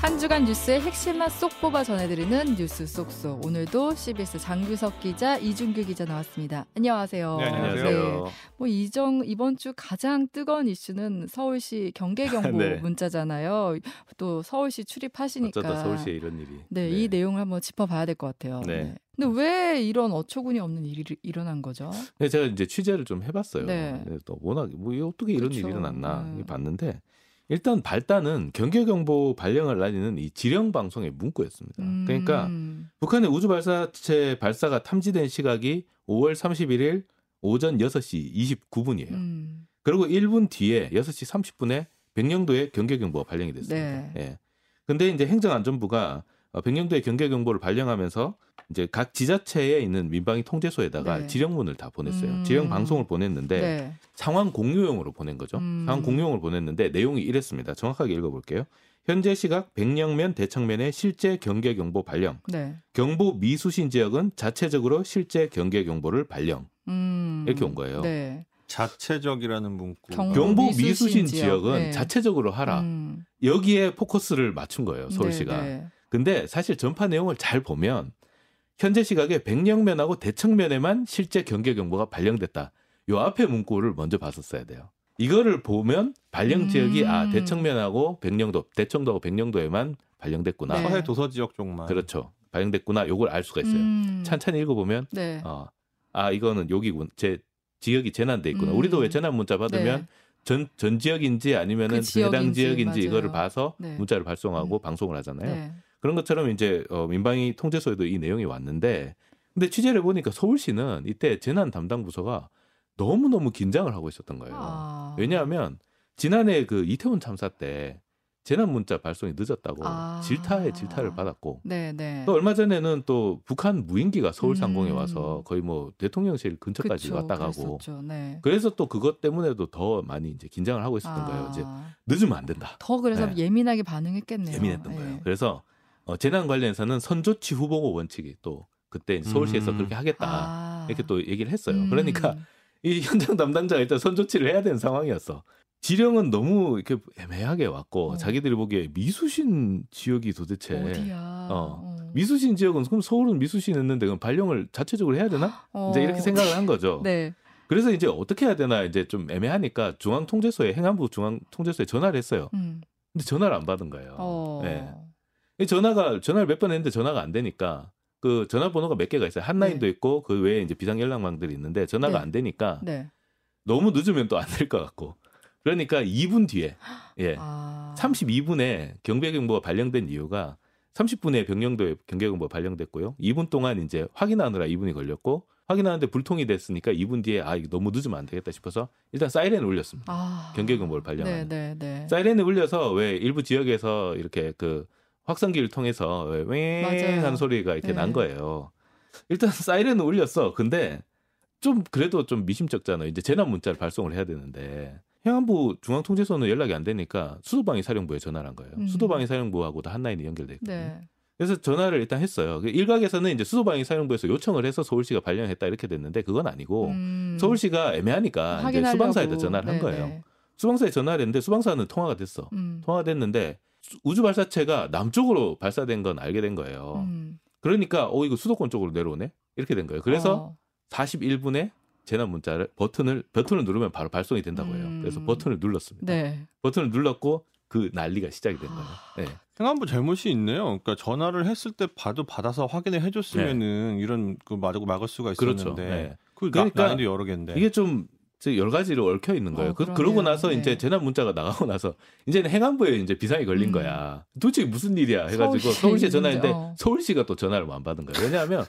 한 주간 뉴스의 핵심만 쏙 뽑아 전해드리는 뉴스 쏙쏙. 오늘도 CBS 장규석 기자, 이준규 기자 나왔습니다. 안녕하세요. 네, 안녕하세요. 네. 뭐 이정 이번 주 가장 뜨거운 이슈는 서울시 경계 경보 네. 문자잖아요. 또 서울시 출입하시니까. 어쩌다 서울시에 이런 일이. 네, 이 내용을 한번 짚어봐야 될 것 같아요. 네. 근데 왜 이런 어처구니 없는 일이 일어난 거죠? 네, 제가 이제 취재를 좀 해봤어요. 네. 네, 또 워낙 뭐 어떻게 이런 그쵸. 일이 일어났나 네. 봤는데 일단 발단은 경계경보 발령을 날리는 이 지령 방송의 문구였습니다. 그러니까 음. 북한의 우주 발사체 발사가 탐지된 시각이 5월 31일 오전 6시 29분이에요. 음. 그리고 1분 뒤에 6시 30분에 백령도에 경계경보가 발령이 됐습니다. 네. 예. 근데 이제 행정안전부가 어, 백령도에 경계 경보를 발령하면서 이제 각 지자체에 있는 민방위 통제소에다가 네. 지령문을 다 보냈어요. 음. 지령 방송을 보냈는데 네. 상황 공유용으로 보낸 거죠. 음. 상황 공유용을 보냈는데 내용이 이랬습니다. 정확하게 읽어볼게요. 현재 시각 백령면 대청면의 실제 경계 경보 발령. 네. 경보 미수신 지역은 자체적으로 실제 경계 경보를 발령. 음. 이렇게 온 거예요. 네. 자체적이라는 문구. 경- 경보 미수신 미수신 지역. 지역은 네. 자체적으로 하라. 음. 여기에 포커스를 맞춘 거예요. 서울시가. 네, 네. 근데 사실 전파 내용을 잘 보면 현재 시각에 백령면하고 대청면에만 실제 경계 경보가 발령됐다. 요 앞에 문구를 먼저 봤었어야 돼요. 이거를 보면 발령 지역이 아 음. 대청면하고 백령도, 대청도하고 백령도에만 발령됐구나. 네. 서해 도서 지역 쪽만. 그렇죠. 발령됐구나. 요걸 알 수가 있어요. 음. 찬찬히 읽어보면 네. 어, 아 이거는 여기군. 제 지역이 재난돼 있구나. 음. 우리도 왜 재난 문자 받으면 네. 전, 전 지역인지 아니면은 그 지역인지, 해당 지역인지 맞아요. 이거를 봐서 네. 문자를 발송하고 음. 방송을 하잖아요. 네. 그런 것처럼 이제 어, 민방위 통제소에도 이 내용이 왔는데 근데 취재를 해보니까 서울시는 이때 재난 담당 부서가 너무 너무 긴장을 하고 있었던 거예요. 아. 왜냐하면 지난해 그 이태원 참사 때 재난 문자 발송이 늦었다고 아. 질타에 질타를 받았고 네, 네. 또 얼마 전에는 또 북한 무인기가 서울 상공에 음. 와서 거의 뭐 대통령실 근처까지 그쵸, 왔다 가고. 네. 그래서 또 그것 때문에도 더 많이 이제 긴장을 하고 있었던 거예요. 이제 아. 늦으면 안 된다. 더 그래서 네. 예민하게 반응했겠네요. 예민했던 네. 거예요. 그래서 어, 재난 관련해서는 선조치 후보고 원칙이 또 그때 서울시에서 음. 그렇게 하겠다 아. 이렇게 또 얘기를 했어요. 음. 그러니까 이 현장 담당자가 일단 선조치를 해야 되는 상황이었어. 지령은 너무 이렇게 애매하게 왔고 어. 자기들이 보기에 미수신 지역이 도대체 어디야? 어. 미수신 지역은 그럼 서울은 미수신 있는데 그럼 발령을 자체적으로 해야 되나? 어. 이제 이렇게 생각을 한 거죠. 네. 그래서 이제 어떻게 해야 되나 이제 좀 애매하니까 중앙통제소에 행안부 중앙통제소에 전화를 했어요. 음. 근데 전화를 안 받은 거예요. 어. 네. 이 전화가 전화를 몇 번 했는데 전화가 안 되니까 그 전화번호가 몇 개가 있어요. 한라인도 있고 그 외에 이제 비상 연락망들이 있는데 전화가 네. 안 되니까 네. 너무 늦으면 또 안 될 것 같고 그러니까 2분 뒤에 예 아. 32분에 경배경보가 발령된 이유가 30분에 병령도에 경계경보가 발령됐고요. 2분 동안 이제 확인하느라 2분이 걸렸고 확인하는데 불통이 됐으니까 2분 뒤에 아 이거 너무 늦으면 안 되겠다 싶어서 일단 사이렌을 울렸습니다. 아. 경계경보를 발령하는. 네, 네, 네. 사이렌을 울려서 왜 일부 지역에서 이렇게 그 확성기를 통해서 웽 맞아요. 하는 소리가 이렇게 네. 난 거예요. 일단 사이렌을 울렸어. 근데 좀 그래도 좀 미심쩍잖아. 이제 재난 문자를 발송을 해야 되는데 행안부 중앙통제소는 연락이 안 되니까 수도방위 사령부에 전화를 한 거예요. 음. 수도방위 사령부하고도 한라인이 연결돼 있거든요. 네. 그래서 전화를 일단 했어요. 그 일각에서는 이제 수도방위 사령부에서 요청을 해서 서울시가 발령했다 이렇게 됐는데 그건 아니고 음. 서울시가 애매하니까 이제. 수방사에다 전화를 한 네, 거예요. 네. 수방사에 전화를 했는데 수방사는 통화가 됐어. 음. 통화가 됐는데 수- 우주 발사체가 남쪽으로 발사된 건 알게 된 거예요. 음. 그러니까 어 이거 수도권 쪽으로 내려오네 이렇게 된 거예요. 그래서 어. 41분에 재난 문자를 버튼을 버튼을 누르면 바로 발송이 된다고 해요. 음. 그래서 버튼을 눌렀습니다. 네. 버튼을 눌렀고 그 난리가 시작이 된 거예요. 네. 행안부 잘못이 있네요. 그러니까 전화를 했을 때 봐도 받아서 확인을 해줬으면은 이런 그 막을 막을 수가 그렇죠. 있었는데 네. 그 그러니까 나, 여러 개인데 이게 좀 여러 가지로 얽혀 있는 거예요. 어, 그. 그러고 나서 네. 이제 재난 문자가 나가고 나서 이제는 행안부에 이제 비상이 걸린 음. 거야. 도대체 무슨 일이야 해가지고 서울시에 서울시 에 전화했는데 어. 서울시가 또 전화를 안 받은 거예요. 왜냐하면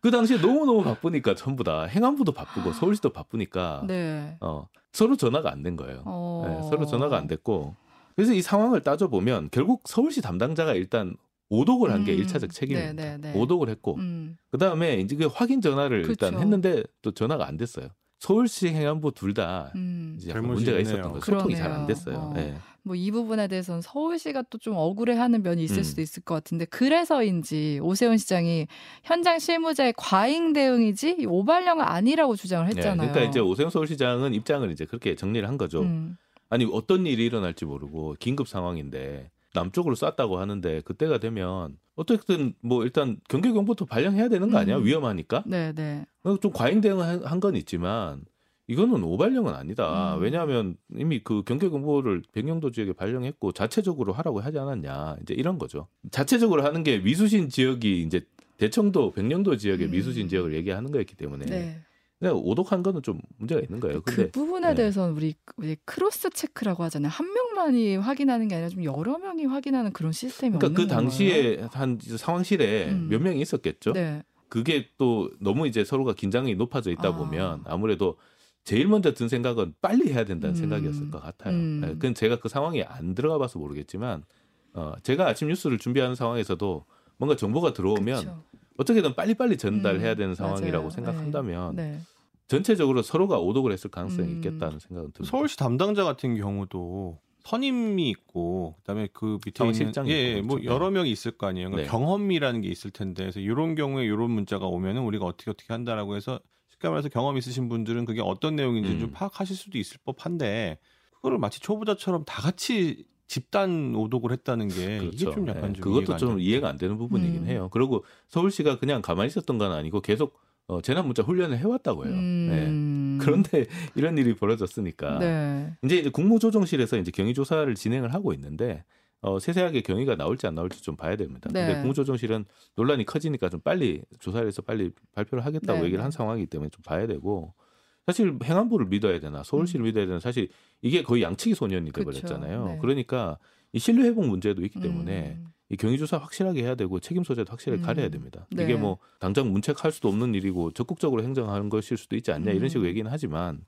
그 당시에 너무 너무 바쁘니까 전부 다 행안부도 바쁘고 서울시도 바쁘니까 네. 어, 서로 전화가 안 된 거예요. 어. 네, 서로 전화가 안 됐고 그래서 이 상황을 따져 보면 결국 서울시 담당자가 일단 오독을 한게 음. 일 1차적 책임입니다. 네, 네, 네. 오독을 했고 음. 그다음에 이제 그 확인 전화를 일단 그쵸. 했는데 또 전화가 안 됐어요. 서울시 행안부 둘다 음. 이제 문제가 있네요. 있었던 거예요. 소통이 잘 안. 됐어요. 어. 네. 뭐이 부분에 대해서는 서울시가 또 좀 억울해하는 면이 있을 음. 수도 있을 것 같은데 그래서인지 오세훈 시장이 현장 실무자의 과잉 대응이지 이 오발령은 아니라고 주장을 네, 했잖아요. 그러니까 이제 오세훈 서울시장은 입장을 이제 그렇게 정리를 한 거죠. 음. 아니 어떤 일이 일어날지 모르고 긴급 상황인데 남쪽으로 쐈다고 하는데 그때가 되면 어떻게든 뭐 일단 경계 경보도 발령해야 되는 거 아니야? 음. 위험하니까. 네, 네. 어, 좀 과잉 대응한 건 있지만 이거는 오발령은 아니다. 음. 왜냐하면 이미 그 경계 경보를 백령도 지역에 발령했고 자체적으로 하라고 하지 않았냐. 이제 이런 거죠. 자체적으로 하는 게 미수신 지역이 이제 대청도 백령도 지역의 음. 미수신 지역을 얘기하는 거였기 때문에 네. 그냥 오독한 거는 좀 문제가 있는 거예요. 근데 그 부분에 네. 대해서는 우리, 우리 cross check라고 하잖아요. 한 명만이 확인하는 게 아니라 좀 여러 명이 확인하는 그런 시스템이 그러니까 그 없는 건가요? 당시에 한 상황실에 음. 몇 명이 있었겠죠. 네. 그게 또 너무 이제 서로가 긴장이 높아져 있다 아. 보면 아무래도 제일 먼저 든 생각은 빨리 해야 된다는 음. 생각이었을 것 같아요. 음. 네, 그건 제가 그 상황에 안 들어가 봐서 모르겠지만 어, 제가 아침 뉴스를 준비하는 상황에서도 뭔가 정보가 들어오면 그쵸. 어떻게든 빨리빨리 전달해야 음, 되는 상황이라고 맞아요. 생각한다면 네. 전체적으로 서로가 오독을 했을 가능성이 음. 있겠다는 생각은 듭니다. 서울시 담당자 같은 경우도 선임이 있고 그다음에 그 밑에 있는 예, 예, 있고 뭐 그렇죠. 여러 명이 있을 거 아니에요. 그러니까 네. 경험이라는 게 있을 텐데 그래서 이런 경우에 이런 문자가 오면은 우리가 어떻게 어떻게 한다라고 해서 쉽게 말해서 경험 있으신 분들은 그게 어떤 내용인지 음. 좀 파악하실 수도 있을 법한데 그거를 마치 초보자처럼 다 같이 집단 오독을 했다는 게 이게 좀 약간 네, 좀 그것도 이해가 안 좀. 이해가 안 되는 부분이긴 음. 해요. 그리고 서울시가 그냥 가만히 있었던 건 아니고 계속 어, 재난 문자 훈련을 해왔다고 해요. 네. 음. 그런데 이런 일이 벌어졌으니까 네. 이제, 국무조정실에서 이제 경위 조사를 진행을 하고 있는데 어, 세세하게 경위가 나올지 안 나올지 좀 봐야 됩니다. 네. 근데 국무조정실은 논란이 커지니까 좀 빨리 조사를 해서 빨리 발표를 하겠다고 네, 얘기를 한 네. 상황이기 때문에 좀 봐야 되고 사실 행안부를 믿어야 되나 서울시를 믿어야 되나 사실 이게 거의 양치기 소년이 음. 돼버렸잖아요. 네. 그러니까 이 신뢰 회복 문제도 있기 때문에 음. 이 경위 조사 확실하게 해야 되고 책임 소재도 확실하게 음. 가려야 됩니다. 네. 이게 뭐 당장 문책할 수도 없는 일이고 적극적으로 행정하는 것일 수도 있지 않냐 음. 이런 식으로 얘기는 하지만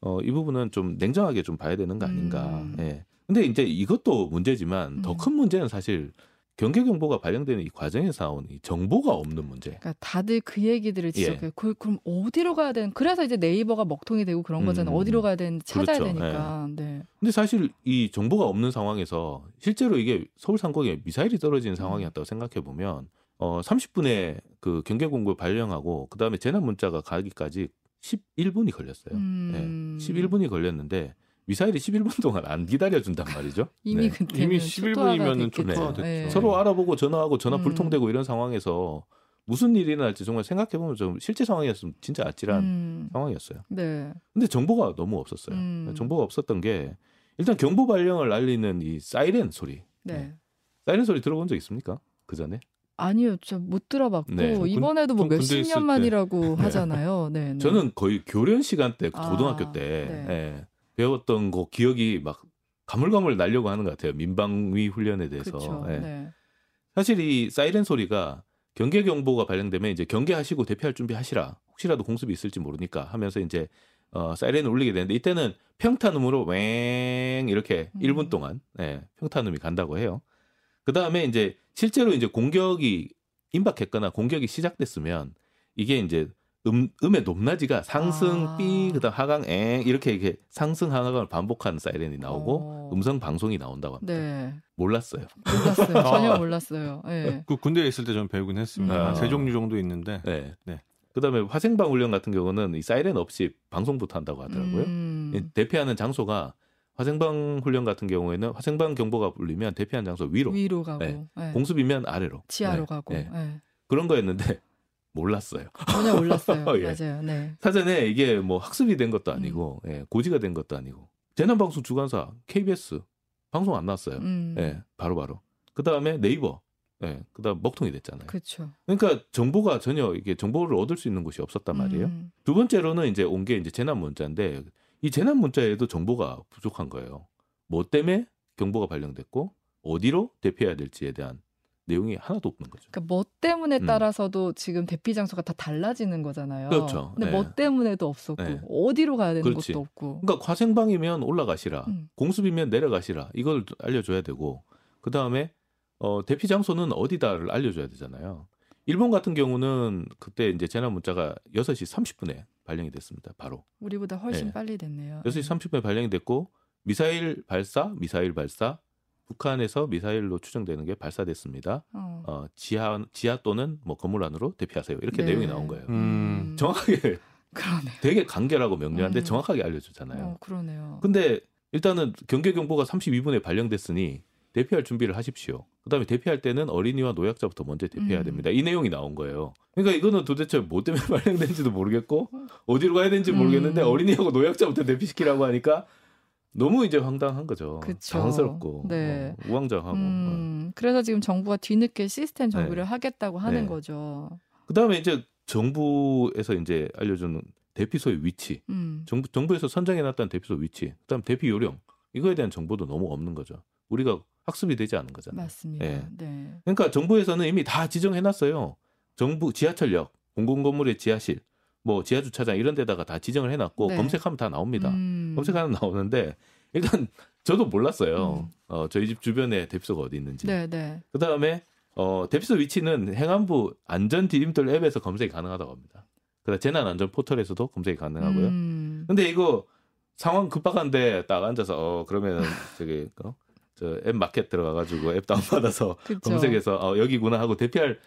어, 이 부분은 좀 냉정하게 좀 봐야 되는 거 아닌가. 음. 예. 근데 이제 이것도 문제지만 더 음. 큰 문제는 사실 경계 경보가 발령되는 이 과정에서 나온 이 정보가 없는 문제. 그러니까 다들 그 얘기들을 지적해요. 그, 그럼 어디로 가야 되는? 그래서 이제 네이버가 먹통이 되고 그런 거잖아요. 음. 어디로 가야 되는지 찾아야 그렇죠. 되니까. 네. 근데 사실 이 정보가 없는 상황에서 실제로 이게 서울 상공에 미사일이 떨어지는 상황이었다고 생각해 보면 어 30분에 그 경계 공고 발령하고 그다음에 재난 문자가 가기까지 11분이 걸렸어요. 음. 네. 11분이 걸렸는데 미사일이 11분 동안 안 기다려 준단 말이죠. 이미 네. 그때는 이미 초토화가 11분이면은 됐겠죠. 초토화가 됐죠. 네. 서로 알아보고 전화하고 전화 음. 불통되고 이런 상황에서 무슨 일이 일어날지 정말 생각해 보면 좀 실제 상황이었으면 진짜 아찔한 음. 상황이었어요. 네. 근데 정보가 너무 없었어요. 음. 정보가 없었던 게 일단 경보 발령을 알리는 이 사이렌 소리. 네. 사이렌 소리 들어본 적 있습니까? 그 전에? 아니요, 저못 들어봤고 네. 군- 이번에도 뭐 몇십 년 때. 만이라고 하잖아요. 네. 네. 저는 거의 교련 시간 때 아, 고등학교 때 네. 예, 배웠던 거 기억이 막 가물가물 날려고 하는 것 같아요. 민방위 훈련에 대해서. 그렇죠. 예. 네. 사실 이 사이렌 소리가 경계 경보가 발령되면 이제 경계하시고 대피할 준비하시라. 혹시라도 공습이 있을지 모르니까 하면서 이제 어, 사이렌을 울리게 되는데 이때는 평탄음으로 웽 이렇게 음. 1분 동안 예, 평탄음이 간다고 해요. 그 다음에 이제 실제로 이제 공격이 임박했거나 공격이 시작됐으면 이게 이제 음, 음의 높낮이가 상승 아. 삐 그다음 하강 엥 이렇게 이렇게 상승 하강을 반복하는 사이렌이 나오고 어. 음성 방송이 나온다고 합니다. 네. 몰랐어요. 몰랐어요. 전혀 아. 몰랐어요. 네. 그 군대에 있을 때 좀 배우긴 했습니다. 음. 한세 종류 정도 있는데 네. 네. 그다음에 화생방 훈련 같은 경우는 이 사이렌 없이 방송부터 한다고 하더라고요. 음. 이 대피하는 장소가 화생방 훈련 같은 경우에는 화생방 경보가 울리면 대피하는 장소 위로, 위로 가고 네. 네. 공습이면 아래로 지하로 네. 가고 네. 네. 그런 거였는데 몰랐어요. 전혀 몰랐어요. 어, 예. 맞아요. 네. 사전에 이게 뭐 학습이 된 것도 아니고 음. 예, 고지가 된 것도 아니고 재난방송 주관사 KBS 방송 안 나왔어요. 음. 예, 바로 바로. 그 다음에 네이버, 예, 그다음 먹통이 됐잖아요. 그렇죠. 그러니까 정보가 전혀 이게 정보를 얻을 수 있는 곳이 없었단 말이에요. 음. 두 번째로는 이제 온 게 이제 재난 문자인데 이 재난 문자에도 정보가 부족한 거예요. 뭐 때문에 경보가 발령됐고 어디로 대피해야 될지에 대한 내용이 하나도 없는 거죠. 그러니까 뭐 때문에 음. 따라서도 지금 대피 장소가 다 달라지는 거잖아요. 그렇죠. 근데 네. 뭐 때문에도 없었고 네. 어디로 가야 되는 그렇지. 것도 없고. 그러니까 과생방이면 올라가시라, 음. 공습이면 내려가시라 이걸 알려줘야 되고 그 다음에 어, 대피 장소는 어디다를 알려줘야 되잖아요. 일본 같은 경우는 그때 이제 재난 문자가 6시 30분에 발령이 됐습니다. 바로 우리보다 훨씬 네. 빨리 됐네요. 6시 30분에 발령이 됐고 미사일 발사, 미사일 발사 북한에서 미사일로 추정되는 게 발사됐습니다. 어. 어, 지하 지하 또는 뭐 건물 안으로 대피하세요. 이렇게 네. 내용이 나온 거예요. 음. 정확하게 그러네. 되게 간결하고 명료한데 음. 정확하게 알려주잖아요. 어, 그러네요. 근데 일단은 경계 경보가 32분에 발령됐으니 대피할 준비를 하십시오. 그다음에 대피할 때는 어린이와 노약자부터 먼저 대피해야 음. 됩니다. 이 내용이 나온 거예요. 그러니까 이거는 도대체 뭐 때문에 발령된지도 모르겠고 어디로 가야 되는지 모르겠는데 음. 어린이하고 노약자부터 대피시키라고 하니까 너무 이제 황당한 거죠. 그쵸. 당황스럽고 네. 어, 우왕좌왕하고. 음, 그래서 지금 정부가 뒤늦게 시스템 정비를 네. 하겠다고 하는 네. 거죠. 그다음에 이제 정부에서 이제 알려주는 대피소의 위치, 음. 정부 정부에서 선정해놨다는 대피소 위치, 그다음 대피 요령 이거에 대한 정보도 너무 없는 거죠. 우리가 학습이 되지 않은 거잖아요. 맞습니다. 네. 네. 그러니까 정부에서는 이미 다 지정해놨어요. 정부 지하철역, 공공건물의 지하실, 뭐 지하 주차장 이런 데다가 다 지정을 해놨고 네. 검색하면 다 나옵니다. 음. 검색하면 나오는데 일단 저도 몰랐어요. 음. 어, 저희 집 주변에 대피소가 어디 있는지. 네, 네. 그 다음에 어, 대피소 위치는 행안부 안전디딤돌 앱에서 검색이 가능하다고 합니다. 그다음 재난 안전 포털에서도 검색이 가능하고요. 음. 근데 이거 상황 급박한데 딱 앉아서 어 그러면은 저기 어? 저앱 마켓 들어가가지고 앱 다운 받아서 그쵸. 검색해서 어, 여기구나 하고 대피할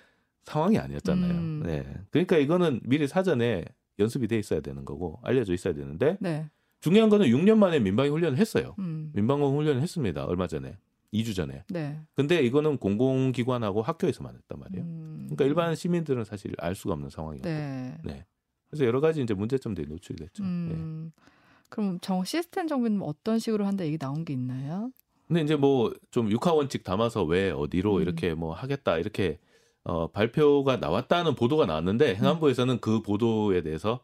상황이 아니었잖아요. 음. 네. 그러니까 이거는 미리 사전에 연습이 돼 있어야 되는 거고 알려져 있어야 되는데 네. 중요한 거는 6년 만에 민방위 훈련을 했어요. 음. 민방공 훈련을 했습니다. 얼마 전에. 2주 전에. 네. 근데 이거는 공공기관하고 학교에서만 했단 말이에요. 음. 그러니까 일반 시민들은 사실 알 수가 없는 상황이었고. 네. 네. 그래서 여러 가지 이제 문제점들이 노출이 됐죠. 예. 음. 그럼 정 시스템 정비는 어떤 식으로 한다 얘기 나온 게 있나요? 근데 이제 뭐 좀 육하 원칙 담아서 왜 어디로 음. 이렇게 뭐 하겠다 이렇게 어 발표가 나왔다는 보도가 나왔는데 행안부에서는 그 보도에 대해서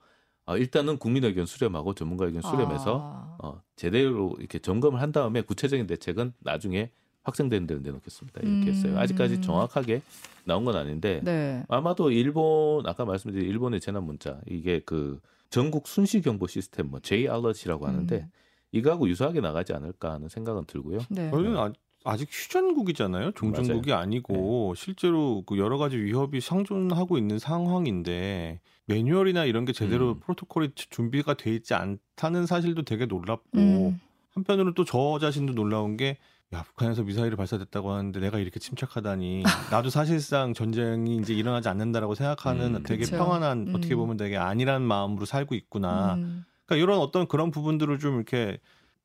어 일단은 국민 의견 수렴하고 전문가 의견 수렴해서 아. 어 제대로 이렇게 점검을 한 다음에 구체적인 대책은 나중에 확정되는 데를 내놓겠습니다. 이렇게 했어요. 음. 아직까지 정확하게 나온 건 아닌데 네. 아마도 일본 아까 말씀드린 일본의 재난 문자 이게 그 전국 순시 경보 시스템 뭐 J 알럿이라고 하는데 음. 이거하고 유사하게 나가지 않을까 하는 생각은 들고요. 네. 저희는 아, 아직 휴전국이잖아요. 종전국이 아니고 실제로 그 여러 가지 위협이 상존하고 있는 상황인데 매뉴얼이나 이런 게 제대로 음. 프로토콜이 준비가 돼 있지 않다는 사실도 되게 놀랍고 음. 한편으로는 또저 자신도 놀라운 게 야, 북한에서 미사일이 발사됐다고 하는데 내가 이렇게 침착하다니. 나도 사실상 전쟁이 이제 일어나지 않는다라고 생각하는 음, 되게 그쵸. 평안한 음. 어떻게 보면 되게 안일한 마음으로 살고 있구나. 음. 그러니까 이런 어떤 그런 부분들을 좀 이렇게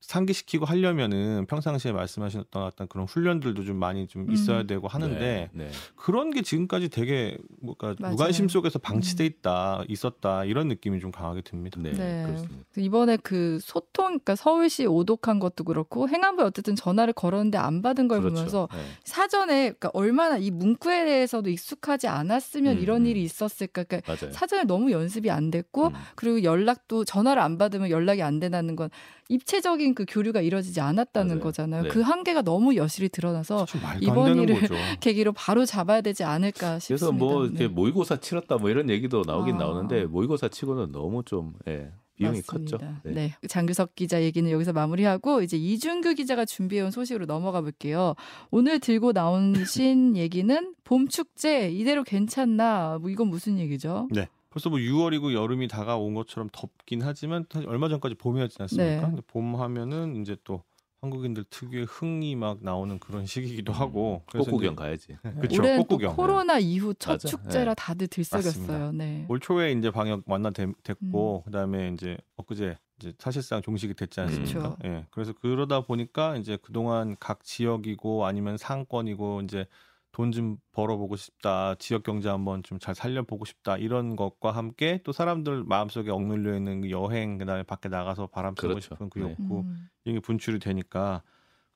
상기시키고 하려면은 평상시에 말씀하셨던 어떤 그런 훈련들도 좀 많이 좀 음. 있어야 되고 하는데 네, 네. 그런 게 지금까지 되게 뭔가 맞아요. 무관심 속에서 방치돼 음. 있다 있었다 이런 느낌이 좀 강하게 듭니다. 네, 네. 그렇습니다. 이번에 그 소통, 그러니까 서울시 오독한 것도 그렇고 행안부에 어쨌든 전화를 걸었는데 안 받은 걸 그렇죠. 보면서 네. 사전에 그러니까 얼마나 이 문구에 대해서도 익숙하지 않았으면 음, 이런 음. 일이 있었을까. 그러니까 맞아요. 사전에 너무 연습이 안 됐고 음. 그리고 연락도 전화를 안 받으면 연락이 안 된다는 건 입체적인 그 교류가 이루어지지 않았다는 맞아요. 거잖아요. 네. 그 한계가 너무 여실히 드러나서 좀 말도 이번 일을 거죠. 계기로 바로 잡아야 되지 않을까 싶습니다. 그래서 뭐 이렇게 네. 모의고사 치렀다 뭐 이런 얘기도 나오긴 아. 나오는데 모의고사 치고는 너무 좀 예, 비용이 맞습니다. 컸죠. 네. 장규석 기자 얘기는 여기서 마무리하고 이제 이준규 기자가 준비해온 소식으로 넘어가 볼게요. 오늘 들고 나오신 얘기는 봄 축제 이대로 괜찮나? 뭐 이건 무슨 얘기죠? 네. 벌써 뭐 6월이고 여름이 다가온 것처럼 덥긴 하지만 사실 얼마 전까지 봄이었지 않습니까? 네. 봄 하면은 이제 또 한국인들 특유의 흥이 막 나오는 그런 시기이기도 하고 그래서 꽃구경 가야지. 그쵸, 올해는 또 꽃구경. 코로나 이후 첫 맞아. 축제라 다들 들썩였어요. 네. 올 초에 이제 방역 완화됐고 음. 그다음에 이제 엊그제 이제 사실상 종식이 됐지 않습니까? 예. 그래서 그러다 보니까 이제 그동안 각 지역이고 아니면 상권이고 이제 돈 좀 벌어보고 싶다, 지역 경제 한번 좀 잘 살려보고 싶다 이런 것과 함께 또 사람들 마음속에 억눌려 있는 그 여행 그다음에 밖에 나가서 바람 쐬고 그렇죠. 싶은 그 네. 욕구 음. 이게 분출이 되니까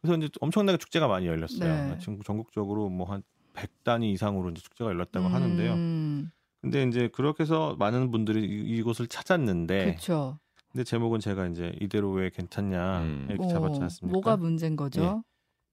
그래서 이제 엄청나게 축제가 많이 열렸어요. 네. 지금 전국적으로 뭐 한 100단위 이상으로 이제 축제가 열렸다고 하는데요. 음, 근데 이제 그렇게 해서 많은 분들이 이- 이 곳을 찾았는데 그렇죠. 근데 제목은 제가 이제 이대로 왜 괜찮냐 음. 이렇게 어, 잡았지 않습니까? 뭐가 문제인 거죠?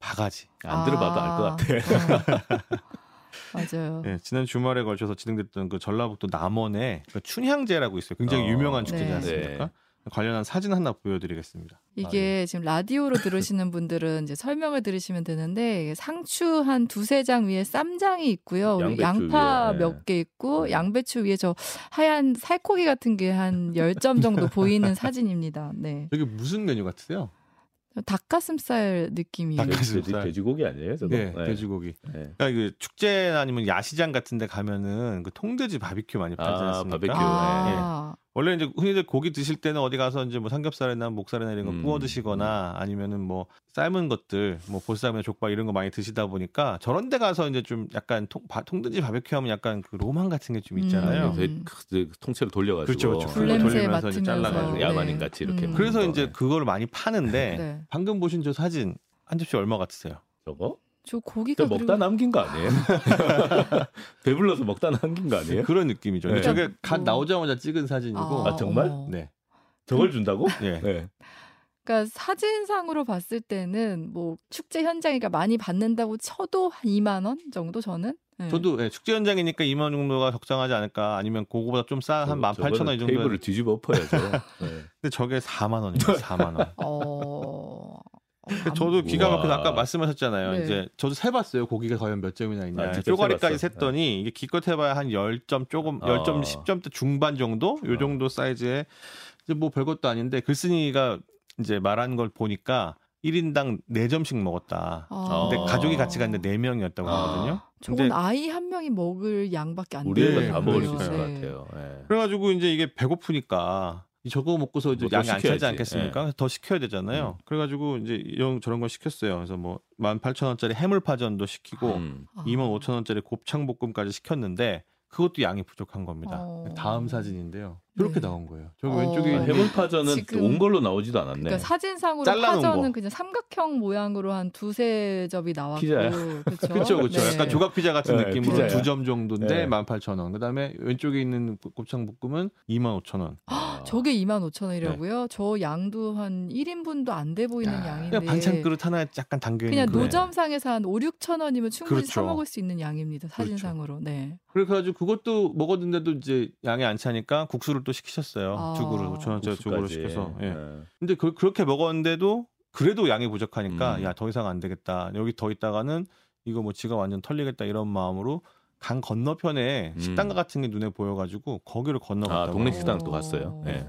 바가지. 안 들어봐도 알것 같아. 아, 어. 맞아요. 예, 지난 주말에 걸쳐서 진행됐던 그 전라북도 남원에 그 춘향제라고 있어요. 굉장히 어, 유명한 축제지 네. 않습니까? 관련한 사진 하나 보여드리겠습니다. 이게 지금 라디오로 들으시는 분들은 이제 설명을 들으시면 되는데 상추 한 두세 장 위에 쌈장이 있고요. 양파 위에, 몇개 있고 네. 양배추 위에 저 하얀 살코기 같은 게한 10점 정도 보이는 사진입니다. 네. 여기 무슨 메뉴 같으세요? 닭가슴살 느낌이에요. 닭가슴- 돼지. 돼지 고기 아니에요, 저거? 네, 돼지고기. 네. 그러니까 그 축제 아니면 야시장 같은 데 가면은 그 통돼지 바비큐 많이 팔지 아, 않습니까? 바비큐. 아, 원래 이제 흔히들 고기 드실 때는 어디 가서 이제 뭐 삼겹살이나 목살이나 이런 거 음. 구워 드시거나 아니면은 뭐 삶은 것들 뭐 보쌈이나 족발 이런 거 많이 드시다 보니까 저런 데 가서 이제 좀 약간 통, 바, 통든지 바베큐 하면 약간 그 로망 같은 게 좀 있잖아요. 음. 그래서 그 통째로 돌려가지고 그렇죠, 그렇죠. 돌리면서 이제 잘라가지고. 야만인 같이 이렇게 음. 그래서 거. 이제 그거를 많이 파는데 네. 방금 보신 저 사진 한 접시 얼마 같으세요? 저거 저 고기가 저 먹다 그리고- 남긴 거 아니에요? 배불러서 먹다 남긴 거 아니에요? 그런 느낌이죠. 네. 저게 갓 뭐- 나오자마자 찍은 사진이고 아, 정말? 어머. 네. 저걸 준다고? 예. 네. 그러니까 사진상으로 봤을 때는 뭐 축제 현장이니까 많이 받는다고 쳐도 한 2만 원 정도 저는. 네. 저도 예, 축제 현장이니까 2만 원 정도가 적당하지 않을까 아니면 그거보다 좀 싸 한 18,000원 이 정도. 테이블을 뒤집어 엎어야죠. 네. 근데 저게 4만 원이에요. 4만 원. 어. 어, 안- 저도 기가 막혀서. 아까 말씀하셨잖아요. 네. 이제 저도 세봤어요. 고기가 과연 몇 점이나 있냐. 아, 쪼가리까지 세봤어. 셌더니 이게 기껏 해봐야 한 10점 조금 어. 10점 10점대 중반 정도 요 어. 정도 사이즈에 이제 뭐 별것도 아닌데 글쓴이가 이제 말한 걸 보니까 1인당 4점씩 먹었다. 아. 근데 가족이 같이 갔는데 4명이었다고 아. 하거든요. 저건 아이 한 명이 먹을 양밖에 안 우리 돼요. 애가 다 먹을 수. 있을 것 네. 같아요. 네. 그래가지고 이제 이게 배고프니까 이 저거 먹고서 이제 뭐더 양이 안 차지. 예. 않겠습니까? 그래서 더 시켜야 되잖아요. 그래가지고 이제 이런 저런 거 시켰어요. 그래서 뭐 18,000원짜리 해물파전도 시키고 음. 아. 25,000원짜리 곱창볶음까지 시켰는데 그것도 양이 부족한 겁니다. 어. 다음 사진인데요. 이렇게 네. 나온 거예요. 저기 어. 왼쪽에 아, 있는 해물파전은 지금- 온 걸로 나오지도 않았네. 그러니까 사진상으로 잘라놓은 파전은 거. 그냥 삼각형 모양으로 한 두세 접이 나왔고 피자야. 그렇죠. 그렇죠, 그렇죠. 네. 약간 조각 피자 같은 네, 느낌으로 피자야. 두 점 정도인데 네. 18,000원. 그다음에 왼쪽에 있는 곱창 볶음은 25,000원. 아. 저게 2만 5천 원이라고요? 저 양도 한 1인분도 안 돼 보이는 야, 양인데 그냥 반찬 그릇 하나에 약간 담겨 있는 그냥 그- 노점상에서 한 5, 6천 원이면 충분히 그렇죠. 사 먹을 수 있는 양입니다. 사진상으로. 네. 그래 가지고 그것도 먹었는데도 이제 양이 안 차니까 국수를 또 시키셨어요. 아. 두 그릇 5천 원짜리 두 그릇. 시켜서. 예. 네. 근데 그, 렇게 먹었는데도 그래도 양이 부족하니까 음. 야더 이상 안 되겠다. 여기 더 있다가는 이거 뭐 지가 완전 털리겠다 이런 마음으로 강 건너편에 음. 식당 같은 게 눈에 보여가지고 거기를 건너갔다고. 아, 동네. 식당 또 갔어요. 네.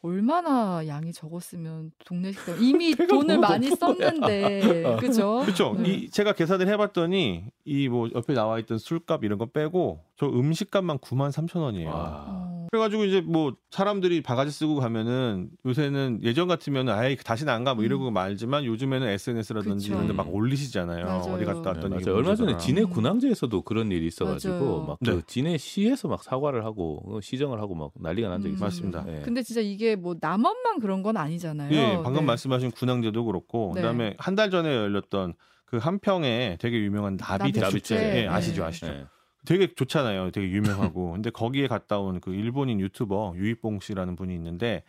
얼마나 양이 적었으면 동네 식당 이미 돈을 많이. 썼는데 그죠? 그렇죠. 네. 이 제가 계산을 해봤더니 이 뭐 옆에 나와 있던 술값 이런 거 빼고 저 음식값만 9만 3천 원이에요. 와. 어. 그래가지고 이제 뭐 사람들이 바가지 쓰고 가면은 요새는 예전 같으면은 아예 다시는 안 가 뭐 이러고 말지만 요즘에는 SNS라든지 음. 그쵸. 이런 데 막 올리시잖아요. 맞아요. 어디 갔다 네, 왔더니 맞아요. 이게 얼마 전에. 진해 음. 군항제에서도 그런 일이 있어가지고 맞아요. 막 네. 그 진해 시에서 막 사과를 하고 어, 시정을 하고 막 난리가 난 적이 음. 맞습니다. 네. 근데 진짜 이게 뭐 남원만 그런 건 아니잖아요. 예, 방금 네. 말씀하신 군항제도 그렇고 네. 그다음에 한 달 전에 열렸던 그 한평에 되게 유명한 나비 나비 대축제 축제. 예, 네. 아시죠 아시죠 네. 되게 좋잖아요 되게 유명하고 근데 거기에 갔다 온 그 일본인 유튜버 유이뽕 씨라는 분이 있는데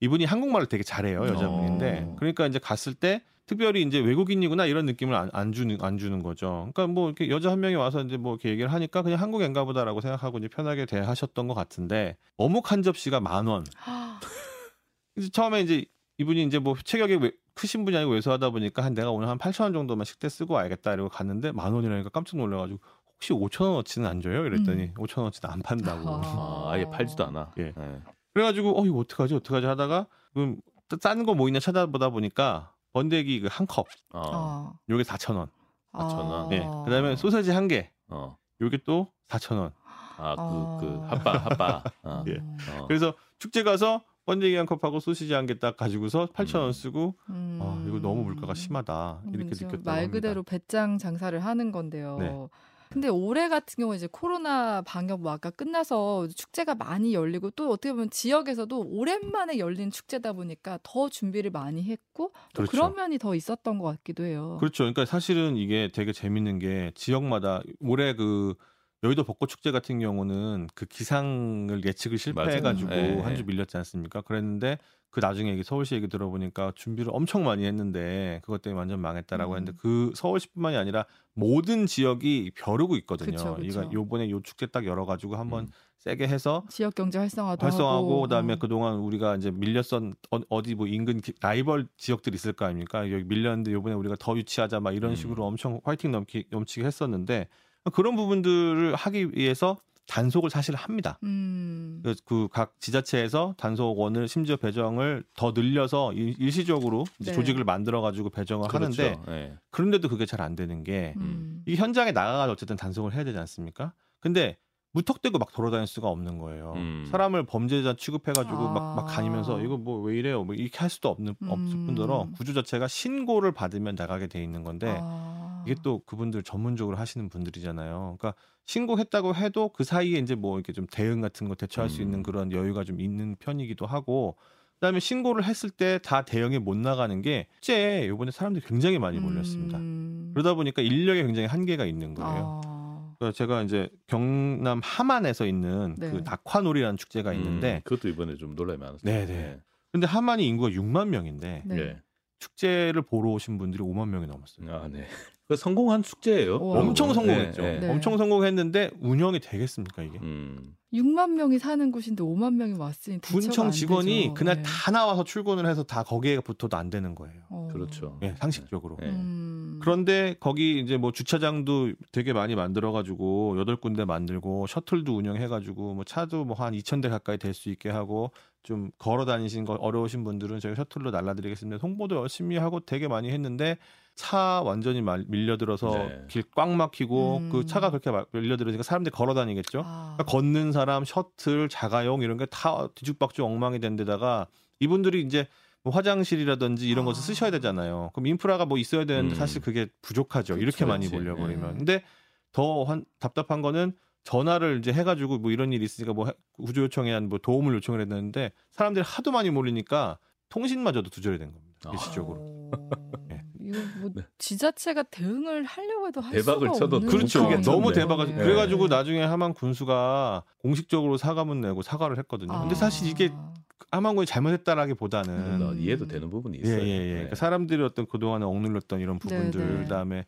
이분이 한국말을 되게 잘해요 여자분인데 어. 그러니까 이제 갔을 때 특별히 이제 외국인이구나 이런 느낌을 안, 안 주는 안 주는 거죠. 그러니까 뭐 이렇게 여자 한 명이 와서 이제 뭐 이렇게 얘기를 하니까 그냥 한국인가 보다라고 생각하고 이제 편하게 대하셨던 것 같은데 어묵 한 접시가 만 원. 이제 처음에 이제 이분이 이제 뭐 체격이 왜- 크신 분이 아니고 왜소하다 보니까 한 내가 오늘 한 8천 원 정도만 식대 쓰고 와야겠다 이러고 갔는데 만 원이라니까 깜짝 놀라가지고 혹시 5천 원어치는 안 줘요? 이랬더니 음. 5천 원어치는 안 판다고. 아. 아, 아예 팔지도 않아. 예. 네. 그래가지고 어 이거 어떡하지 어떡하지 하다가 그럼 싼 거 뭐 있냐 찾아보다 보니까 번데기 그 한 컵 어. 어. 요게 4천 원. 아. 4,000원. 예. 그다음에 소세지 한 개. 어. 요게 또 4천 원. 아, 그, 그, 아. 핫바, 핫바. 어. 예. 어. 그래서 축제 가서 번데기 한 컵하고 소시지 한 개 딱 가지고서 8천 원 음. 쓰고 음. 아 이거 너무 물가가 심하다 이렇게 그렇죠. 느꼈다고 말 합니다. 그대로 배짱 장사를 하는 건데요. 네. 근데 올해 같은 경우 이제 코로나 방역 뭐 아까 끝나서 축제가 많이 열리고 또 어떻게 보면 지역에서도 오랜만에 열린 축제다 보니까 더 준비를 많이 했고 또 그렇죠. 그런 면이 더 있었던 것 같기도 해요. 그렇죠. 그러니까 사실은 이게 되게 재밌는 게 지역마다 올해 그 여의도 벚꽃 축제 같은 경우는 그 기상을 예측을 실패해가지고 맞아요. 예, 한 예. 주 밀렸지 않습니까? 그랬는데 그 나중에 얘기 서울시 얘기 들어보니까 준비를 엄청 많이 했는데 그것 때문에 완전 망했다라고 음. 했는데 그 서울시뿐만이 아니라 모든 지역이 벼르고 있거든요. 그쵸, 그쵸. 이거 요번에 요 축제 딱 열어 가지고 한번 음. 세게 해서 지역 경제 활성화도 활성하고 하고 그다음에 어. 그동안 우리가 이제 밀렸던 어- 어디 뭐 인근 기- 라이벌 지역들이 있을 거 아닙니까? 여기 밀렸는데 이번에 우리가 더 유치하자 막 이런 음. 식으로 엄청 화이팅 넘기 넘치게 했었는데 그런 부분들을 하기 위해서 단속을 사실 합니다. 음. 그각 지자체에서 단속원을 심지어 배정을 더 늘려서 일- 일시적으로 이제 네. 조직을 만들어 가지고 배정을 그렇죠. 하는데 예. 그런데도 그게 잘 안 되는 게 음. 이 현장에 나가서 어쨌든 단속을 해야 되지 않습니까? 근데 무턱대고 막 돌아다닐 수가 없는 거예요. 음. 사람을 범죄자 취급해가지고 막, 막 아. 다니면서 이거 뭐 왜 이래요? 뭐 이렇게 할 수도 없는 없을 음. 뿐더러 구조 자체가 신고를 받으면 나가게 돼 있는 건데 아. 이게 또 그분들 전문적으로 하시는 분들이잖아요. 그러니까 신고했다고 해도 그 사이에 이제 뭐 이렇게 좀 대응 같은 거 대처할 수 음. 있는 그런 여유가 좀 있는 편이기도 하고 그다음에 신고를 했을 때 다 대응에 못 나가는 게 실제 이번에 사람들이 굉장히 많이 몰렸습니다. 음. 그러다 보니까 인력에 굉장히 한계가 있는 거예요. 아. 그러니까 제가 이제 경남 함안에서 있는 네. 그 낙화놀이라는 축제가 있는데 음, 그것도 이번에 좀 논란이 많았어요. 네네. 근데 함안이 인구가 6만 명인데 네. 예. 축제를 보러 오신 분들이 5만 명이 넘었어요. 아, 네. 그 성공한 축제예요. 우와. 엄청 성공했죠. 예, 예. 네. 엄청 성공했는데 운영이 되겠습니까 이게? 음. 6만 명이 사는 곳인데 5만 명이 왔으니 군청 안 직원이 되죠. 그날 네. 다 나와서 출근을 해서 다 거기에 붙어도 안 되는 거예요. 어. 그렇죠. 예, 상식적으로. 네. 음. 그런데 거기 이제 뭐 주차장도 되게 많이 만들어 가지고 여덟 군데 만들고 셔틀도 운영해 가지고 뭐 차도 뭐 한 2천 대 가까이 될 수 있게 하고 좀 걸어 다니신 거 어려우신 분들은 저희 셔틀로 날라드리겠습니다. 홍보도 열심히 하고 되게 많이 했는데 차 완전히 말- 밀려들어서 네. 길꽉 막히고 음. 그 차가 그렇게 막 밀려들으니까 사람들이 걸어 다니겠죠. 아. 그러니까 걷는 사람, 셔틀, 자가용 이런 게 다 뒤죽박죽 엉망이 된 데다가 이분들이 이제 뭐 화장실이라든지 이런 것을 아. 쓰셔야 되잖아요. 그럼 인프라가 뭐 있어야 되는데 음. 사실 그게 부족하죠. 그쵸. 이렇게 많이. 몰려버리면. 네. 근데 더 환- 답답한 거는 전화를 이제 해가지고 뭐 이런 일이 있으니까 뭐 해- 구조 요청에 한 뭐 도움을 요청을 했는데 사람들이 하도 많이 몰리니까 통신마저도 두절이 된 겁니다. 아. 일시적으로. 어. 예. 이거 뭐 네. 지자체가 대응을 하려고 해도 할 대박을 수가 쳐도 없는 그렇죠. 상황이네요. 너무. 대박을. 네. 그래가지고 나중에 하만 군수가 공식적으로 사과문 내고 사과를 했거든요. 근데 사실 이게 아. 하만군이 잘못했다라기보다는 음. 어, 이해도 되는 부분이 예, 있어요. 예, 예. 네. 그러니까 사람들이 어떤 그동안에 억눌렸던 이런 부분들, 네, 네. 그다음에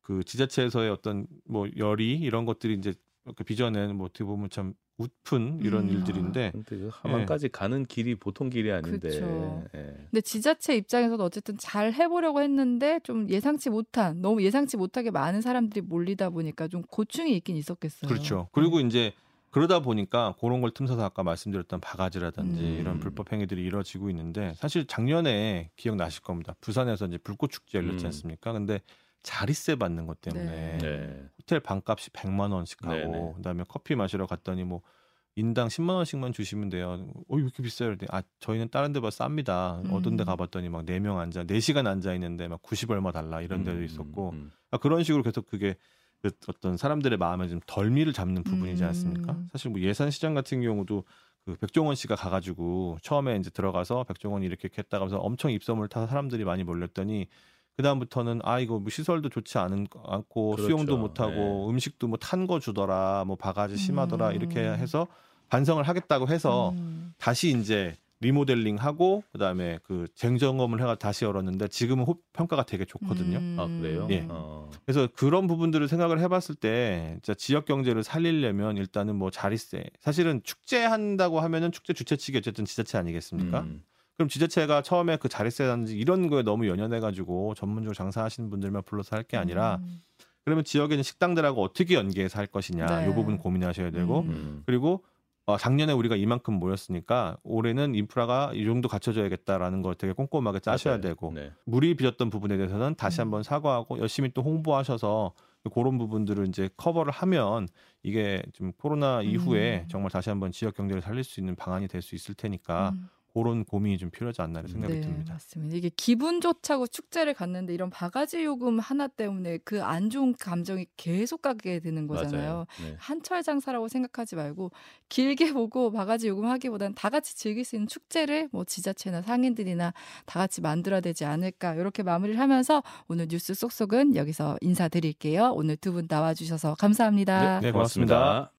그 지자체에서의 어떤 뭐 열의 이런 것들이 이제 그 빚어낸 뭐 어떻게 보면 참 웃픈 이런 음. 일들인데 근데 그 하만까지 가는 길이 보통 길이 아닌데. 그쵸. 예. 근데 지자체 입장에서도 어쨌든 잘 해보려고 했는데 좀 예상치 못한 너무 예상치 못하게 많은 사람들이 몰리다 보니까 좀 고충이 있긴 있었겠어요. 그렇죠. 그리고 이제 그러다 보니까 그런 걸 틈타서 아까 말씀드렸던 바가지라든지 음. 이런 불법 행위들이 이루어지고 있는데 사실 작년에 기억나실 겁니다. 부산에서 이제 불꽃 축제 열렸지 음. 않습니까? 근데 자릿세 받는 것 때문에 네. 호텔 방값이 100만 원씩 하고 네네. 그다음에 커피 마시러 갔더니 뭐 인당 10만 원씩만 주시면 돼요. 어, 왜 이렇게 비싸요? 아, 저희는 다른 데봐 쌉니다. 음. 어떤 데 가봤더니 막 4명 앉아, 4시간 앉아 있는데 막 90 얼마 달라 이런 데도 음, 있었고 음, 아, 그런 식으로 계속 그게 그 어떤 사람들의 마음에 좀 덜미를 잡는 부분이지 음. 않습니까? 사실 뭐 예산 시장 같은 경우도 그 백종원 씨가 가가지고 처음에 이제 들어가서 백종원이 이렇게 했다가 하면서 엄청 입소문을 타서 사람들이 많이 몰렸더니 그 다음부터는 아 이거 뭐 시설도 좋지 않은 않고 그렇죠. 수용도 못하고 네. 음식도 뭐 탄 거 주더라 뭐 바가지 심하더라 음. 이렇게 해서 반성을 하겠다고 해서 음. 다시 이제 리모델링 하고 그다음에 그 쟁점검을 해가 다시 열었는데 지금은 호- 평가가 되게 좋거든요. 음. 아 그래요? 예. 어. 그래서 그런 부분들을 생각을 해봤을 때 진짜 지역 경제를 살리려면 일단은 뭐 자릿세 사실은 축제 한다고 하면은 축제 주최 측이 어쨌든 지자체 아니겠습니까? 음. 그럼 지자체가 처음에 그 자릿세라든지 이런 거에 너무 연연해가지고 전문적으로 장사하시는 분들만 불러서 할 게 아니라 음. 그러면 지역에 있는 식당들하고 어떻게 연계해서 할 것이냐 네. 이 부분 고민하셔야 되고 음. 음. 그리고 어, 작년에 우리가 이만큼 모였으니까 올해는 인프라가 이 정도 갖춰져야겠다라는 걸 되게 꼼꼼하게 짜셔야 맞아요. 되고 네. 물이 빚었던 부분에 대해서는 다시 음. 한번 사과하고 열심히 또 홍보하셔서 그런 부분들을 이제 커버를 하면 이게 좀 코로나 이후에 음. 정말 다시 한번 지역 경제를 살릴 수 있는 방안이 될 수 있을 테니까 음. 그런 고민이 좀 필요하지 않나 생각이 네, 듭니다. 맞습니다. 이게 기분 좋자고 축제를 갔는데 이런 바가지 요금 하나 때문에 그 안 좋은 감정이 계속 가게 되는 거잖아요. 네. 한철 장사라고 생각하지 말고 길게 보고 바가지 요금 하기보다는 다 같이 즐길 수 있는 축제를 뭐 지자체나 상인들이나 다 같이 만들어야 되지 않을까 이렇게 마무리를 하면서 오늘 뉴스 쏙쏙은 여기서 인사드릴게요. 오늘 두 분 나와주셔서 감사합니다. 네, 고맙습니다.